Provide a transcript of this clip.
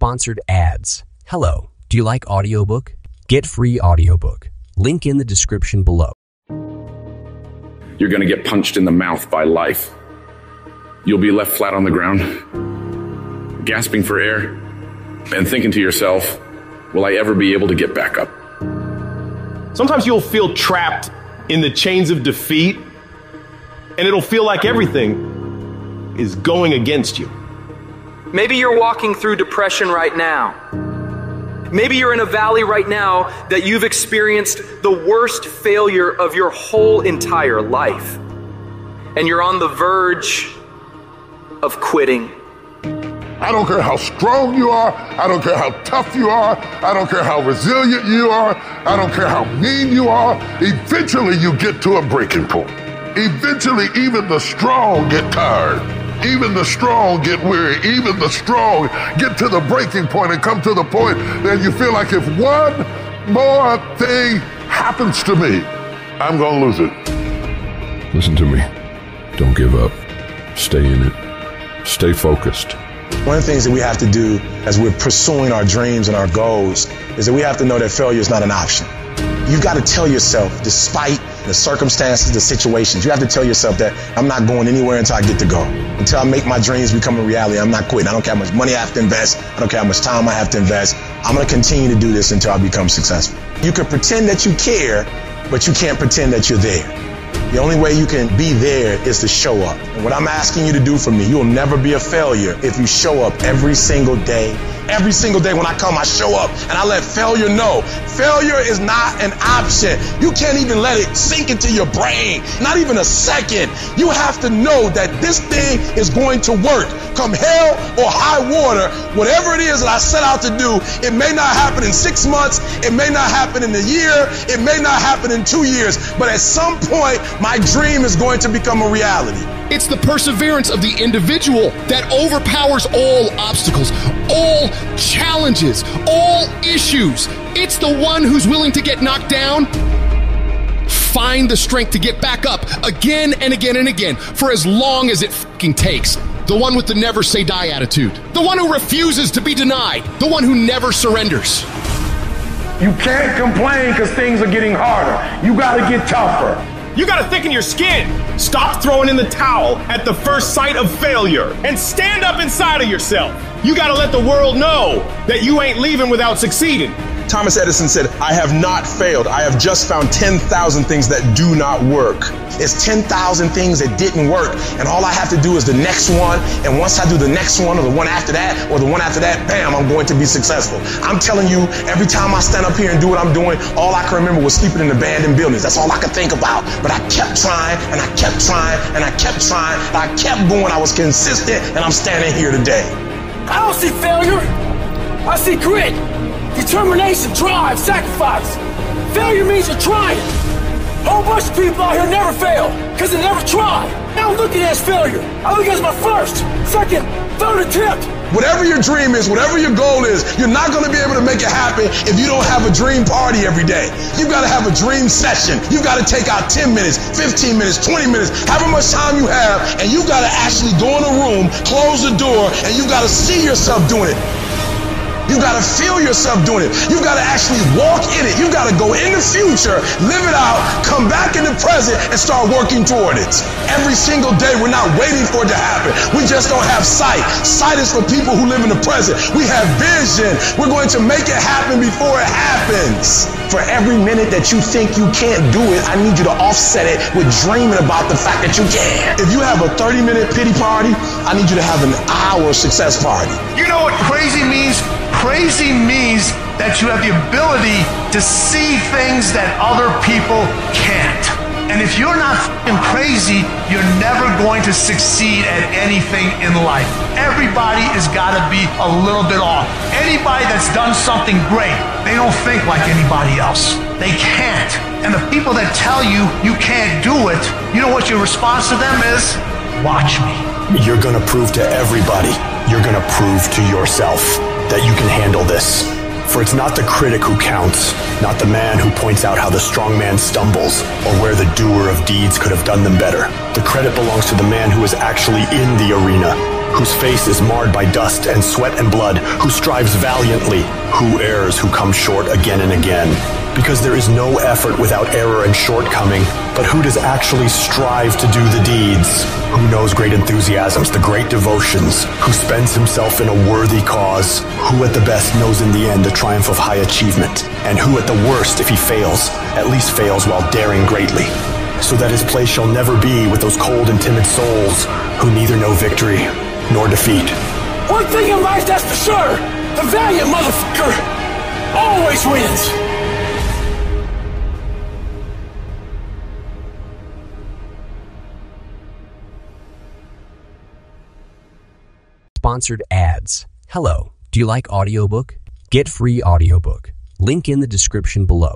sponsored ads. Hello, do you like audiobook? Get free audiobook. Link in the description below. You're going to get punched in the mouth by life. You'll be left flat on the ground, gasping for air, and thinking to yourself, will I ever be able to get back up? Sometimes you'll feel trapped in the chains of defeat, and it'll feel like everything is going against you. Maybe you're walking through depression right now. Maybe you're in a valley right now that you've experienced the worst failure of your whole entire life. And you're on the verge of quitting. I don't care how strong you are. I don't care how tough you are. I don't care how resilient you are. I don't care how mean you are. Eventually, you get to a breaking point. Eventually, even the strong get tired. Even the strong get weary. Even the strong get to the breaking point and come to the point that you feel like if one more thing happens to me, I'm going to lose it. Listen to me. Don't give up. Stay in it. Stay focused. One of the things that we have to do as we're pursuing our dreams and our goals is that we have to know that failure is not an option. You've got to tell yourself, despite the circumstances, the situations, you have to tell yourself that I'm not going anywhere until I get to go. Until I make my dreams become a reality, I'm not quitting. I don't care how much money I have to invest. I don't care how much time I have to invest. I'm going to continue to do this until I become successful. You can pretend that you care, but you can't pretend that you're there. The only way you can be there is to show up. And what I'm asking you to do for me, you'll never be a failure if you show up every single day. Every single day when I come, I show up and I let failure know. Failure is not an option. You can't even let it sink into your brain. Not even a second. You have to know that this thing is going to work. Come hell or high water, whatever it is that I set out to do, it may not happen in six months. It may not happen in a year. It may not happen in two years. But at some point, my dream is going to become a reality. It's the perseverance of the individual that overpowers all obstacles, all challenges, all issues. It's the one who's willing to get knocked down, find the strength to get back up again and again and again for as long as it fucking takes. The one with the never say die attitude. The one who refuses to be denied. The one who never surrenders. You can't complain because things are getting harder. You got to get tougher. You gotta thicken your skin. Stop throwing in the towel at the first sight of failure and stand up inside of yourself. You gotta let the world know that you ain't leaving without succeeding. Thomas Edison said, I have not failed. I have just found 10,000 things that do not work. It's 10,000 things that didn't work. And all I have to do is the next one. And once I do the next one or the one after that or the one after that, bam, I'm going to be successful. I'm telling you, every time I stand up here and do what I'm doing, all I can remember was sleeping in abandoned buildings. That's all I could think about. But I kept trying and I kept trying and I kept trying. I kept going. I was consistent and I'm standing here today. I don't see failure. I see grit. Determination, drive, sacrifice. Failure means you're trying. Whole bunch of people out here never fail because they never try. I don't look at it as failure. I look at it as my first, second, third attempt. Whatever your dream is, whatever your goal is, you're not going to be able to make it happen if you don't have a dream party every day. You've got to have a dream session. You've got to take out 10 minutes, 15 minutes, 20 minutes, however much time you have, and you've got to actually go in a room, close the door, and you've got to see yourself doing it. You gotta feel yourself doing it. You gotta actually walk in it. You gotta go in the future, live it out, come back in the present, and start working toward it. Every single day, we're not waiting for it to happen. We just don't have sight. Sight is for people who live in the present. We have vision. We're going to make it happen before it happens. For every minute that you think you can't do it, I need you to offset it with dreaming about the fact that you can. If you have a 30 minute pity party, I need you to have an hour success party. You know what crazy means? Crazy means that you have the ability to see things that other people can't. And if you're not crazy, you're never going to succeed at anything in life. Everybody has got to be a little bit off. Anybody that's done something great, they don't think like anybody else. They can't. And the people that tell you you can't do it, you know what your response to them is? Watch me. You're going to prove to everybody, you're going to prove to yourself that you can handle this. For it's not the critic who counts, not the man who points out how the strong man stumbles, or where the doer of deeds could have done them better. The credit belongs to the man who is actually in the arena, whose face is marred by dust and sweat and blood, who strives valiantly, who errs, who comes short again and again. Because there is no effort without error and shortcoming, but who does actually strive to do the deeds? Who knows great enthusiasms, the great devotions, who spends himself in a worthy cause, who at the best knows in the end the triumph of high achievement, and who at the worst, if he fails, at least fails while daring greatly, so that his place shall never be with those cold and timid souls who neither know victory nor defeat. One thing in life that's for sure, the valiant motherfucker always wins. Sponsored ads. Hello, do you like audiobook? Get free audiobook. Link in the description below.